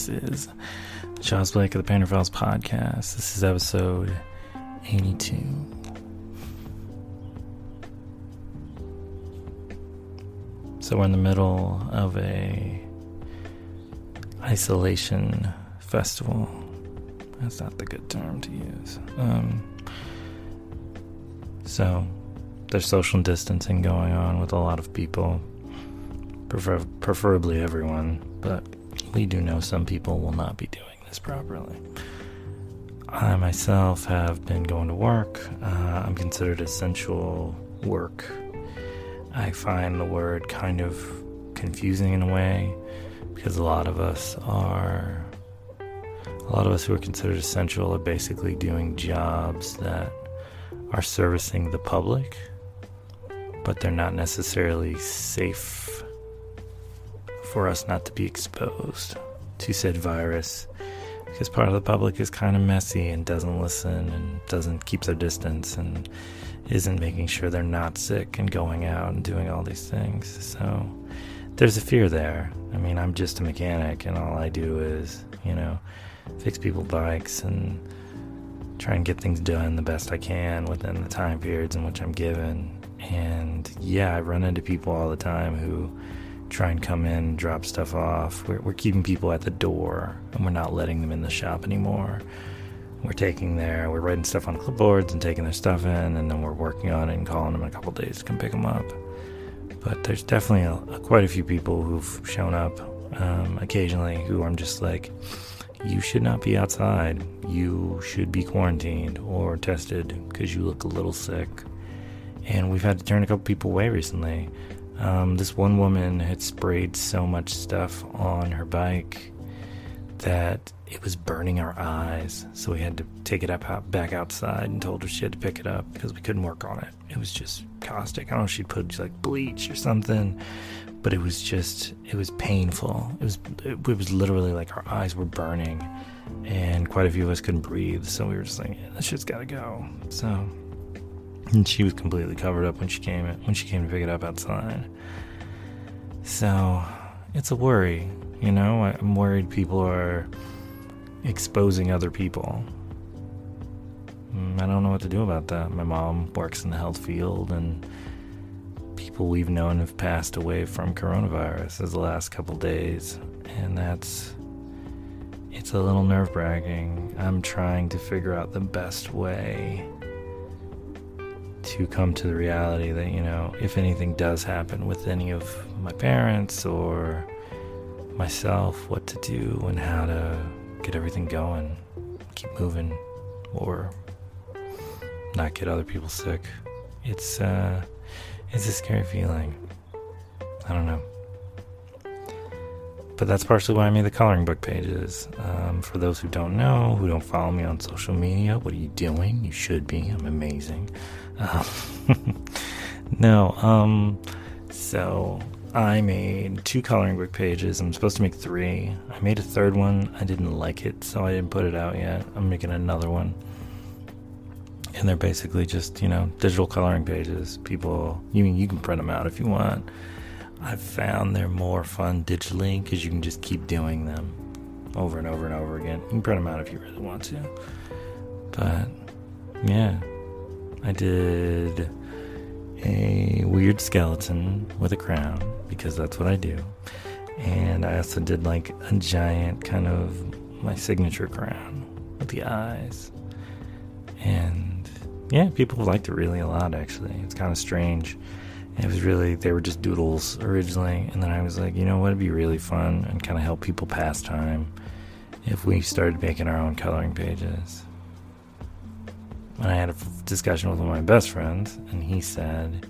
This is Charles Blake of the Painter Files podcast. This is episode 82. So we're in the middle of a isolation festival. That's not the good term to use. Um, so there's social distancing going on with a lot of people, prefer- preferably everyone, but we do know some people will not be doing this properly. I myself have been going to work. Uh, I'm considered essential work. I find the word kind of confusing in a way because a lot of us are a lot of us who are considered essential are basically doing jobs that are servicing the public, but they're not necessarily safe for us not to be exposed to said virus because part of the public is kind of messy and doesn't listen and doesn't keep their distance and isn't making sure they're not sick and going out and doing all these things. So there's a fear there. I mean, I'm just a mechanic and all I do is, you know, fix people bikes and try and get things done the best I can within the time periods in which I'm given. And yeah, I run into people all the time who try and come in, drop stuff off. We're, we're keeping people at the door and we're not letting them in the shop anymore. We're taking their, we're writing stuff on clipboards and taking their stuff in, and then we're working on it and calling them in a couple days to come pick them up. But there's definitely a, a, quite a few people who've shown up um, occasionally who I'm just like, you should not be outside. You should be quarantined or tested because you look a little sick. And we've had to turn a couple people away recently. Um, this one woman had sprayed so much stuff on her bike that it was burning our eyes. So we had to take it up back outside and told her she had to pick it up because we couldn't work on it. It was just caustic. I don't know if she'd put like bleach or something, but it was just it was painful. It was it, was literally like our eyes were burning, and quite a few of us couldn't breathe. So we were just like, yeah, this shit's got to go. So and she was completely covered up when she came when she came to pick it up outside. So it's a worry, you know. I'm worried people are exposing other people. Mm, I don't know what to do about that. My mom works in the health field, and people we've known have passed away from coronavirus as the last couple days, and that's it's a little nerve wracking. I'm trying to figure out the best way to come to the reality that, you know, if anything does happen with any of my parents or myself, what to do and how to get everything going, keep moving, or not get other people sick. It's, uh, it's a scary feeling. I don't know. But that's partially why I made the coloring book pages. Um, for those who don't know, who don't follow me on social media, what are you doing? You should be. I'm amazing. No, um, so I made two coloring book pages. I'm supposed to make three. I made a third one. I didn't like it, so I didn't put it out yet. I'm making another one. And they're basically just, you know, digital coloring pages. People, you mean you can print them out if you want. I've found they're more fun digitally because you can just keep doing them over and over and over again. You can print them out if you really want to. But yeah, I did a weird skeleton with a crown because that's what I do. And I also did like a giant kind of my signature crown with the eyes. And yeah, people liked it really a lot actually. It's kind of strange it was really, they were just doodles originally. And then I was like, you know what, it'd be really fun and kind of help people pass time if we started making our own coloring pages. And I had a discussion with one of my best friends, and he said,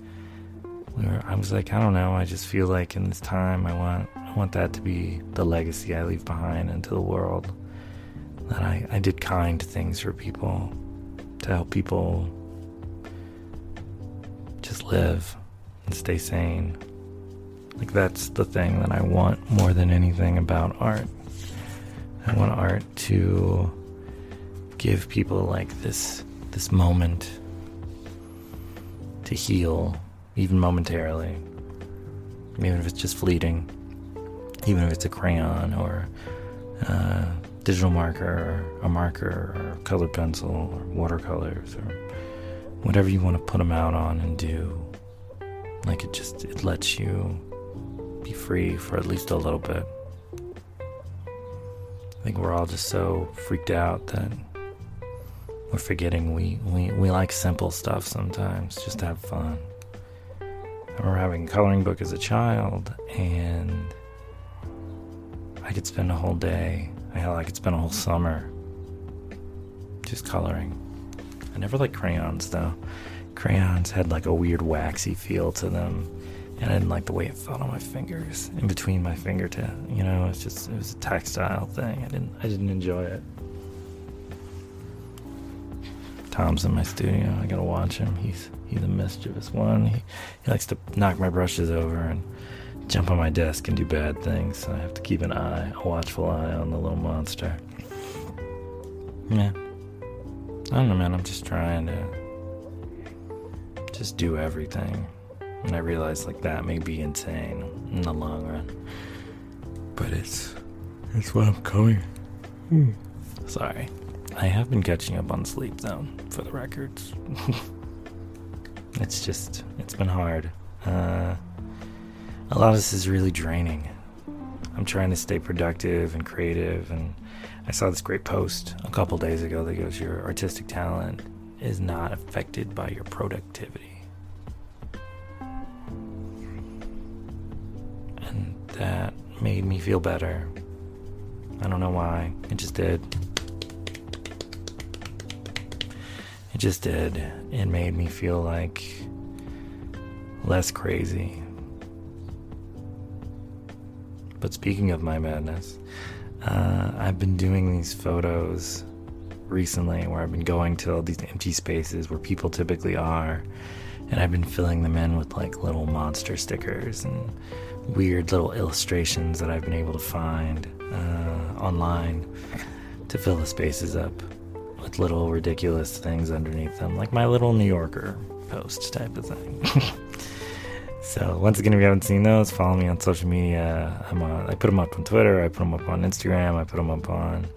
I was like, I don't know, I just feel like in this time, I want, I want that to be the legacy I leave behind into the world. That I, I did kind things for people to help people just live and stay sane. Like, that's the thing that I want more than anything about art. I want art to give people like this this moment to heal even momentarily even if it's just fleeting even if it's a crayon or uh, digital marker or a marker or colored pencil or watercolors or whatever you want to put them out on and do. Like it just it lets you be free for at least a little bit. I think we're all just so freaked out that we're forgetting we, we, we like simple stuff sometimes, just to have fun. I remember having a coloring book as a child, and I could spend a whole day, hell, I could spend a whole summer just coloring. I never liked crayons though. Crayons had like a weird waxy feel to them and I didn't like the way it felt on my fingers, in between my fingertip. You know, it's just it was a textile thing. I didn't I didn't enjoy it. Tom's in my studio. I gotta watch him. He's he's a mischievous one. He, he likes to knock my brushes over and jump on my desk and do bad things. So I have to keep an eye, a watchful eye on the little monster. Yeah. I don't know, man. I'm just trying to just do everything. And I realize like that may be insane in the long run. But it's it's what I'm going. Hmm. Sorry. I have been catching up on sleep though, for the records. it's just it's been hard. Uh, a lot of this is really draining. I'm trying to stay productive and creative and I saw this great post a couple days ago that goes your artistic talent is not affected by your productivity. And that made me feel better. I don't know why. It just did. Just did. It made me feel like less crazy. But speaking of my madness, uh, I've been doing these photos recently where I've been going to all these empty spaces where people typically are, and I've been filling them in with like little monster stickers and weird little illustrations that I've been able to find uh, online to fill the spaces up with little ridiculous things underneath them, like my little New Yorker post type of thing. so once again, if you haven't seen those, follow me on social media. I'm on, I put them up on Twitter. I put them up on Instagram. I put them up on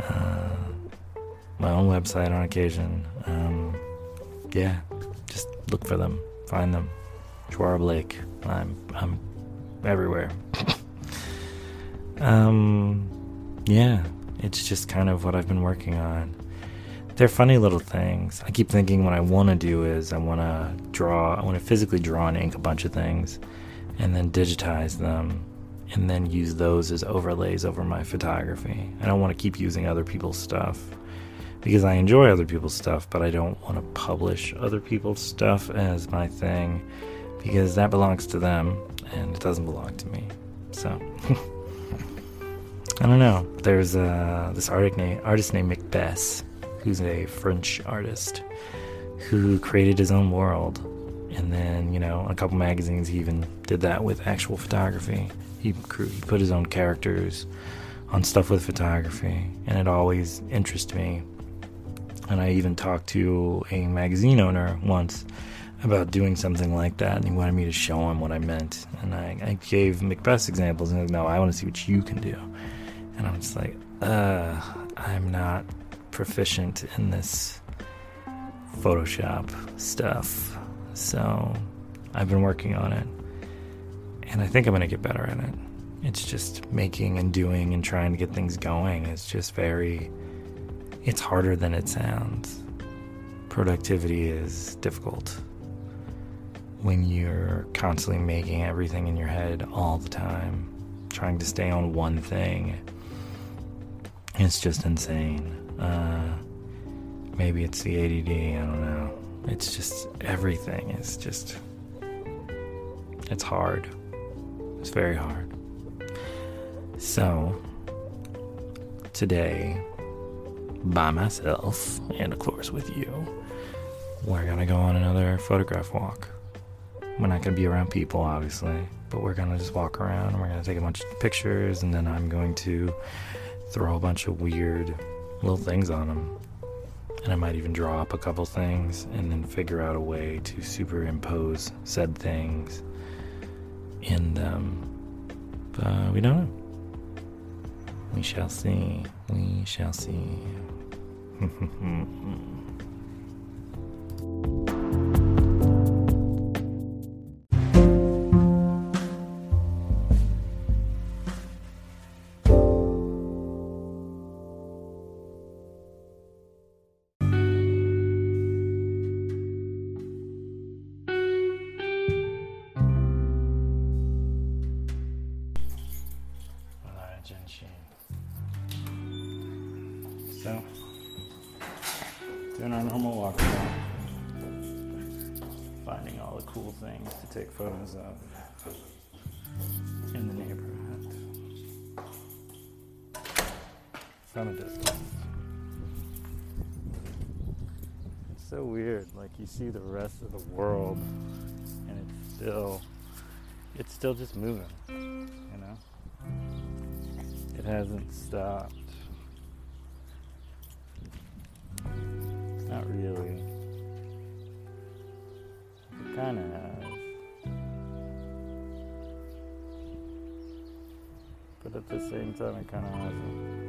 uh, my own website on occasion. Um, yeah, just look for them, find them. Charles Blake. I'm I'm everywhere. um, yeah, it's just kind of what I've been working on. They're funny little things. I keep thinking what I want to do is I want to draw, I want to physically draw and ink a bunch of things and then digitize them and then use those as overlays over my photography. I don't want to keep using other people's stuff because I enjoy other people's stuff, but I don't want to publish other people's stuff as my thing because that belongs to them and it doesn't belong to me. So I don't know. There's uh, this artist named, artist named Macbeth, who's a French artist who created his own world. And then, you know, a couple magazines, he even did that with actual photography. He, he put his own characters on stuff with photography, and it always interested me. And I even talked to a magazine owner once about doing something like that, and he wanted me to show him what I meant. And I, I gave Macbeth's examples, and he was like, "No, I want to see what you can do." And I'm just like, "Uh, I'm not proficient in this Photoshop stuff, so I've been working on it, and I think I'm gonna get better at it. It's just making and doing and trying to get things going. It's just very, it's harder than it sounds." Productivity is difficult when you're constantly making everything in your head all the time, trying to stay on one thing. It's just insane. Uh, maybe it's the ADD, I don't know. It's just everything It's just. It's hard. It's very hard. So, today, by myself, and of course with you, we're gonna go on another photograph walk. We're not to be around people, obviously, but we're to just walk around and we're to take a bunch of pictures, and then I'm going to throw a bunch of weird little things on them. And I might even draw up a couple things and then figure out a way to superimpose said things in them. Um, but uh, we don't know. We shall see. We shall see. cool things to take photos of in the neighborhood from a distance. It's so weird, like you see the rest of the world and it's still, it's still just moving, you know? It hasn't stopped. But at the same time, it kind of hasn't.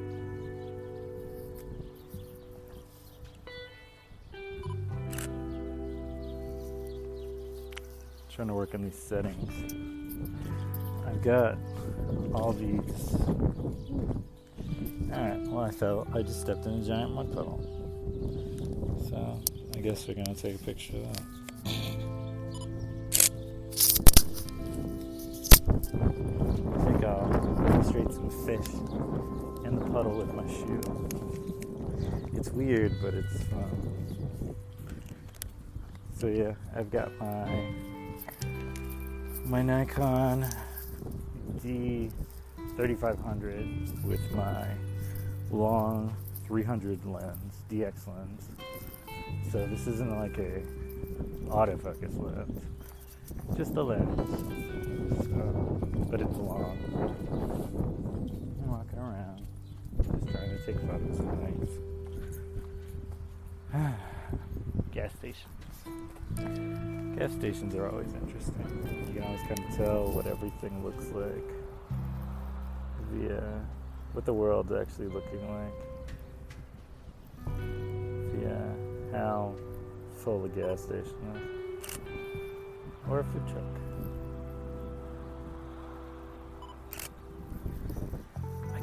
Trying to work on these settings. I've got all these. Alright, well, I fell. I just stepped in a giant mud puddle. So, I guess we're gonna take a picture of that. Fish in the puddle with my shoe. It's weird, but it's fun. So, yeah, I've got my my Nikon D3500 with my long 300 lens, DX lens. So this isn't like a autofocus lens, just a lens. So, but it's long. Around, just trying to take photos of things. Gas stations. Gas stations are always interesting. You can always kind of tell what everything looks like. The uh, what the world's actually looking like. Yeah, how full a gas station is, or a food truck.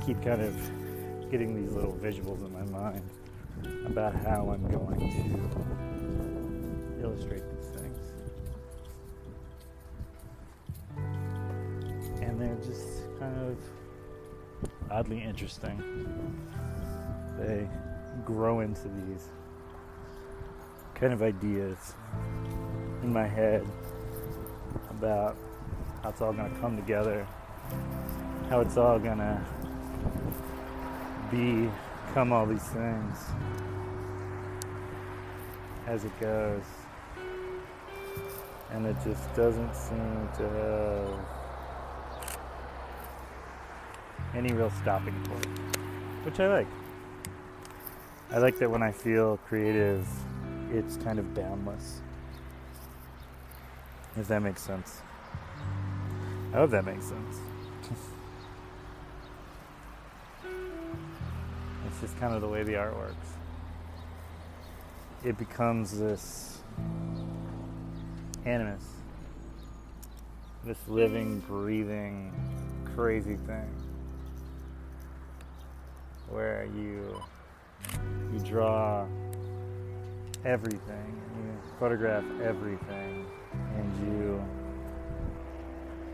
Keep kind of getting these little visuals in my mind about how I'm going to illustrate these things. And they're just kind of oddly interesting. They grow into these kind of ideas in my head about how it's all going to come together, how it's all going to become all these things as it goes. And it just doesn't seem to have any real stopping point, which I like. I like that when I feel creative, it's kind of boundless. If that makes sense. I hope that makes sense. Just kind of the way the art works. It becomes this animus, this living, breathing, crazy thing where you you draw everything, you photograph everything, and you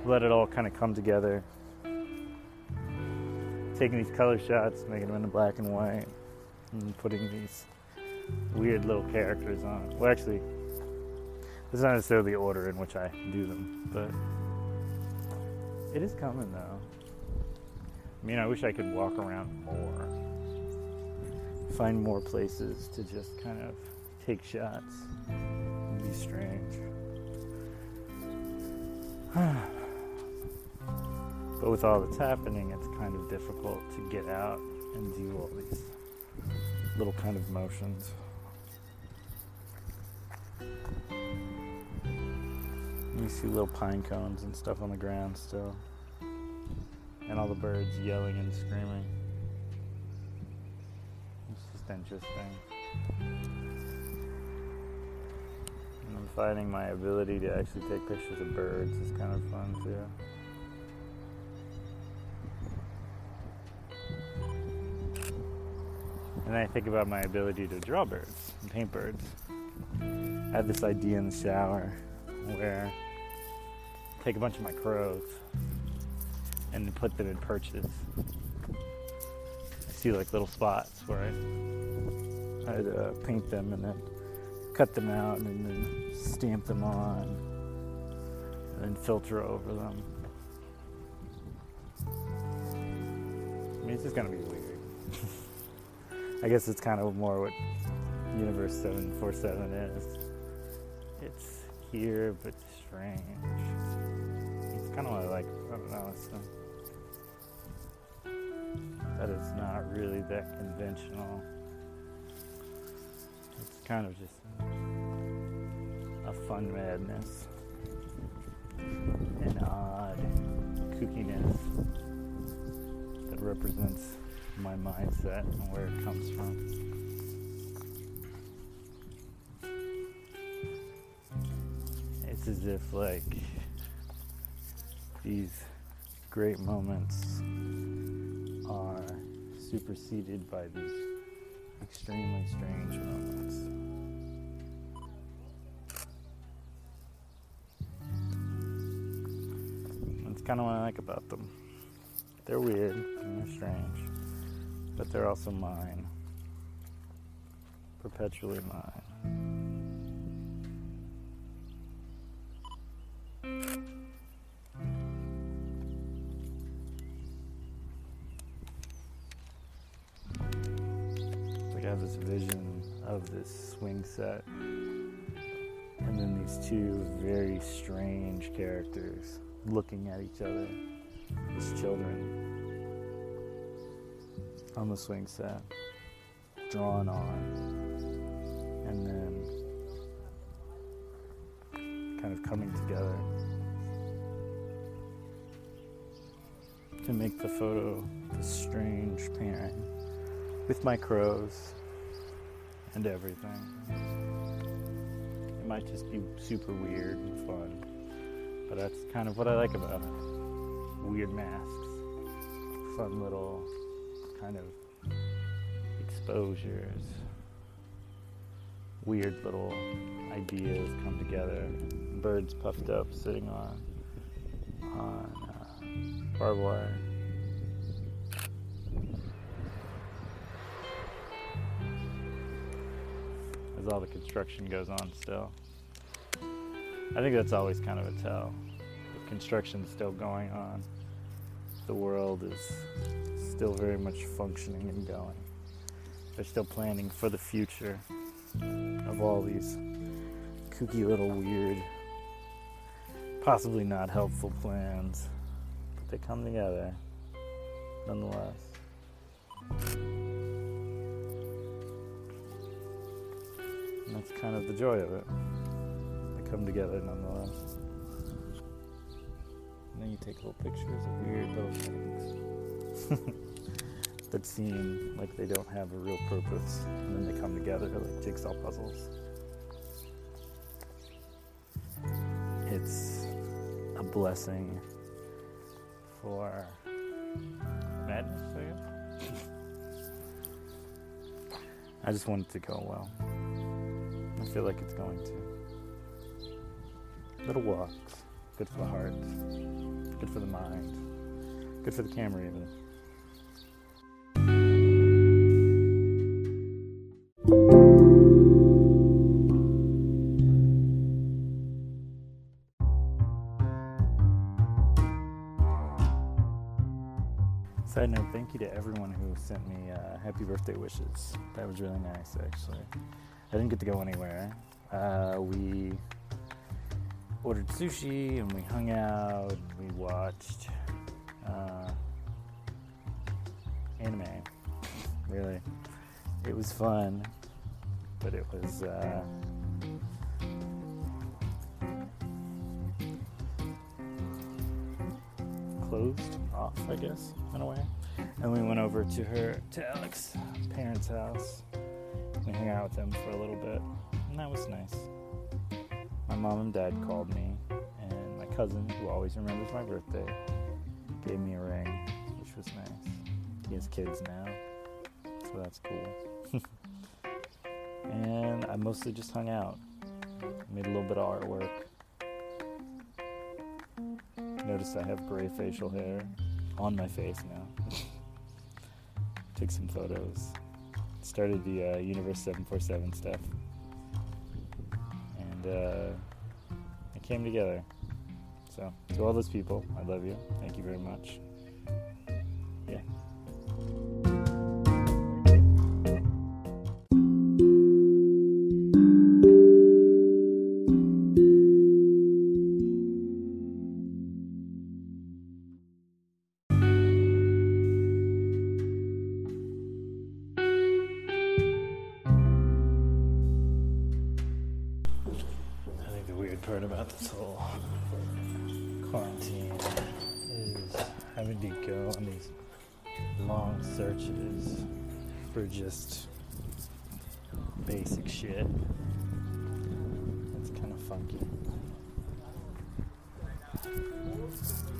let it all kind of come together. Taking these color shots, making them into black and white, and putting these weird little characters on. Well, actually, is not necessarily the order in which I do them, but it is coming though. I mean, I wish I could walk around more, find more places to just kind of take shots and be strange. but with all that's happening, it's kind of difficult to get out and do all these little kind of motions. You see little pine cones and stuff on the ground still and all the birds yelling and screaming. It's just interesting. And I'm finding my ability to actually take pictures of birds is kind of fun too. And I think about my ability to draw birds and paint birds. I had this idea in the shower where I take a bunch of my crows and put them in perches. I see like little spots where I, I'd uh, paint them and then cut them out and then stamp them on and then filter over them. I mean, it's just gonna be weird. I guess it's kind of more what Universe 747 is. It's here, but strange. It's kind of what I like. I don't know. It's, that it's not really that conventional. It's kind of just a fun madness, an odd kookiness that represents my mindset and where it comes from. It's as if, like, these great moments are superseded by these extremely strange moments. That's kind of what I like about them. They're weird and they're strange but they're also mine. Perpetually mine. Like I have this vision of this swing set, and then these two very strange characters looking at each other as children on the swing set, drawn on, and then kind of coming together to make the photo this strange pairing with my crows and everything. It might just be super weird and fun, but that's kind of what I like about it. Weird masks, fun little kind of exposures, weird little ideas come together. Birds puffed up, sitting on on uh, barbed wire. As all the construction goes on still. I think that's always kind of a tell. The construction's still going on. The world is still very much functioning and going. They're still planning for the future of all these kooky little weird, possibly not helpful plans, but they come together nonetheless. And that's kind of the joy of it. They come together nonetheless. And then you take little pictures of weird little things. that seem like they don't have a real purpose, and then they come together like jigsaw puzzles. It's a blessing for madness, I guess. I just want it to go well. I feel like it's going to. Little walks, good for the heart, good for the mind, good for the camera, even. You to everyone who sent me uh, happy birthday wishes. That was really nice, actually. I didn't get to go anywhere. Uh, we ordered sushi and we hung out and we watched uh, anime. really, it was fun, but it was. Uh, closed off, I guess, in a way. And we went over to her, to Alex's parents' house, and hung out with them for a little bit, and that was nice. My mom and dad called me, and my cousin, who always remembers my birthday, gave me a ring, which was nice. He has kids now, so that's cool. and I mostly just hung out, made a little bit of artwork. Noticed I have gray facial hair on my face now. Took some photos. Started the uh, Universe 747 stuff. And uh, it came together. So, to all those people, I love you. Thank you very much. Yeah.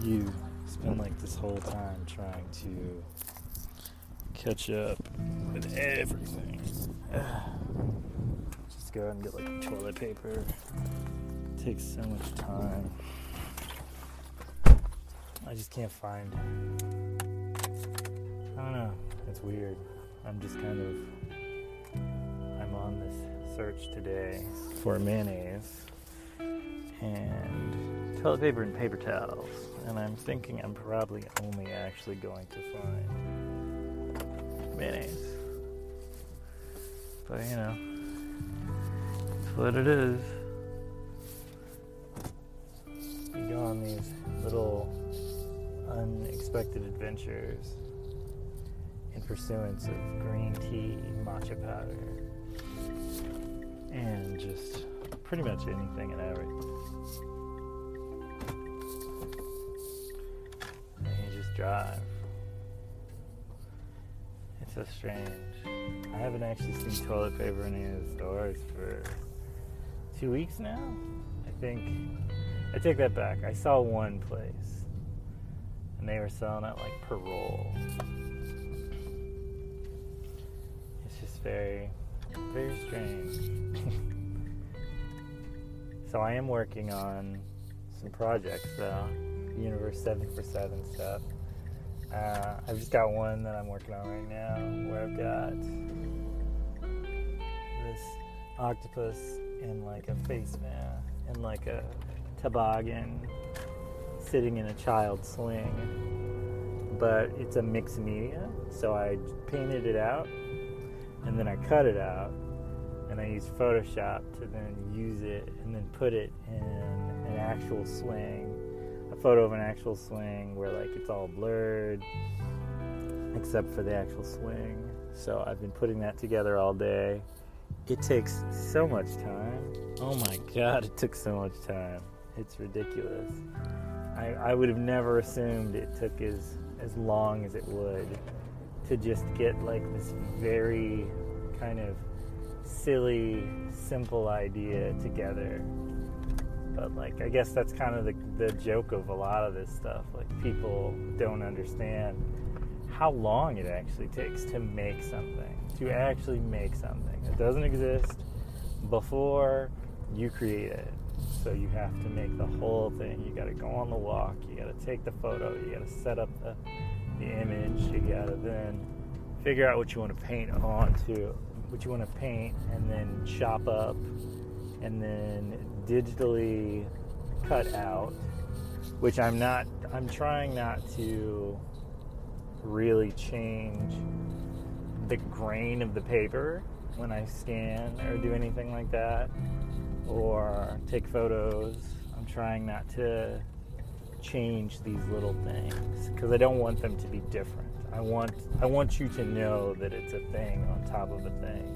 You spend like this whole time trying to catch up with everything. Just go out and get like toilet paper. It takes so much time. I just can't find. I don't know. It's weird. I'm just kind of. I'm on this search today for mayonnaise and toilet paper and paper towels, and I'm thinking I'm probably only actually going to find mayonnaise. But you know, it's what it is. You go on these little unexpected adventures in pursuance of green tea, matcha powder, and just pretty much anything and everything. Drive. It's so strange. I haven't actually seen toilet paper in any of the stores for two weeks now. I think I take that back. I saw one place, and they were selling it like per roll. It's just very, very strange. so I am working on some projects though, Universe Seven for Seven stuff. Uh, I've just got one that I'm working on right now, where I've got this octopus in like a face mask and like a toboggan sitting in a child's sling. But it's a mixed media, so I painted it out and then I cut it out and I used Photoshop to then use it and then put it in an actual swing, photo of an actual swing where like it's all blurred except for the actual swing. So I've been putting that together all day. It takes so much time. Oh my god, it took so much time. It's ridiculous. I, I would have never assumed it took as as long as it would to just get like this very kind of silly, simple idea together. But like I guess that's kind of the, the joke of a lot of this stuff. Like people don't understand how long it actually takes to make something. To actually make something. It doesn't exist before you create it. So you have to make the whole thing. You got to go on the walk. You got to take the photo. You got to set up the, the image. You got to then figure out what you want to paint onto, what you want to paint, and then chop up, and then digitally cut out. Which I'm not. I'm trying not to really change the grain of the paper when I scan or do anything like that or take photos. I'm trying not to change these little things because I don't want them to be different. I want I want you to know that it's a thing on top of a thing.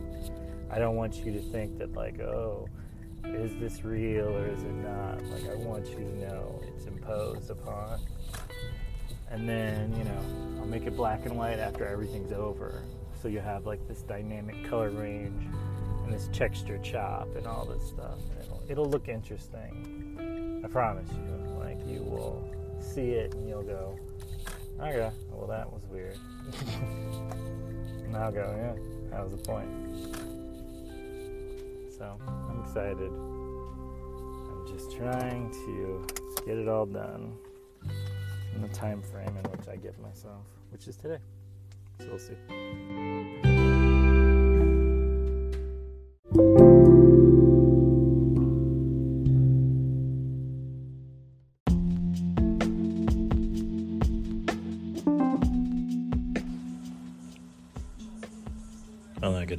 I don't want you to think that like, oh, is this real or is it not? Like I want you to know it's imposed upon. And then, you know, I'll make it black and white after everything's over. So you have like this dynamic color range and this texture chop and all this stuff. It'll, it'll look interesting. I promise you. Like you will see it and you'll go, okay, well that was weird. and I'll go, yeah, that was the point. So I'm excited. I'm just trying to get it all done in the time frame in which I give myself, which is today. So we'll see. Oh my.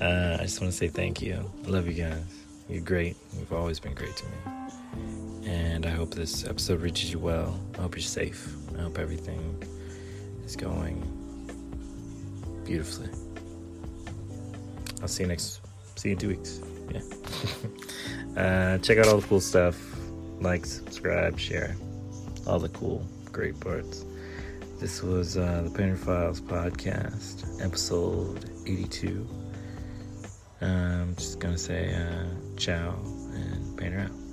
Uh, I just want to say thank you. I love you guys. You're great. You've always been great to me. And I hope this episode reaches you well. I hope you're safe. I hope everything is going beautifully. I'll see you next. See you in two weeks. Yeah. uh, check out all the cool stuff. Like, subscribe, share. All the cool, great parts. This was uh, the Painter Files podcast, episode 82. I'm just gonna say uh, ciao and Painter out.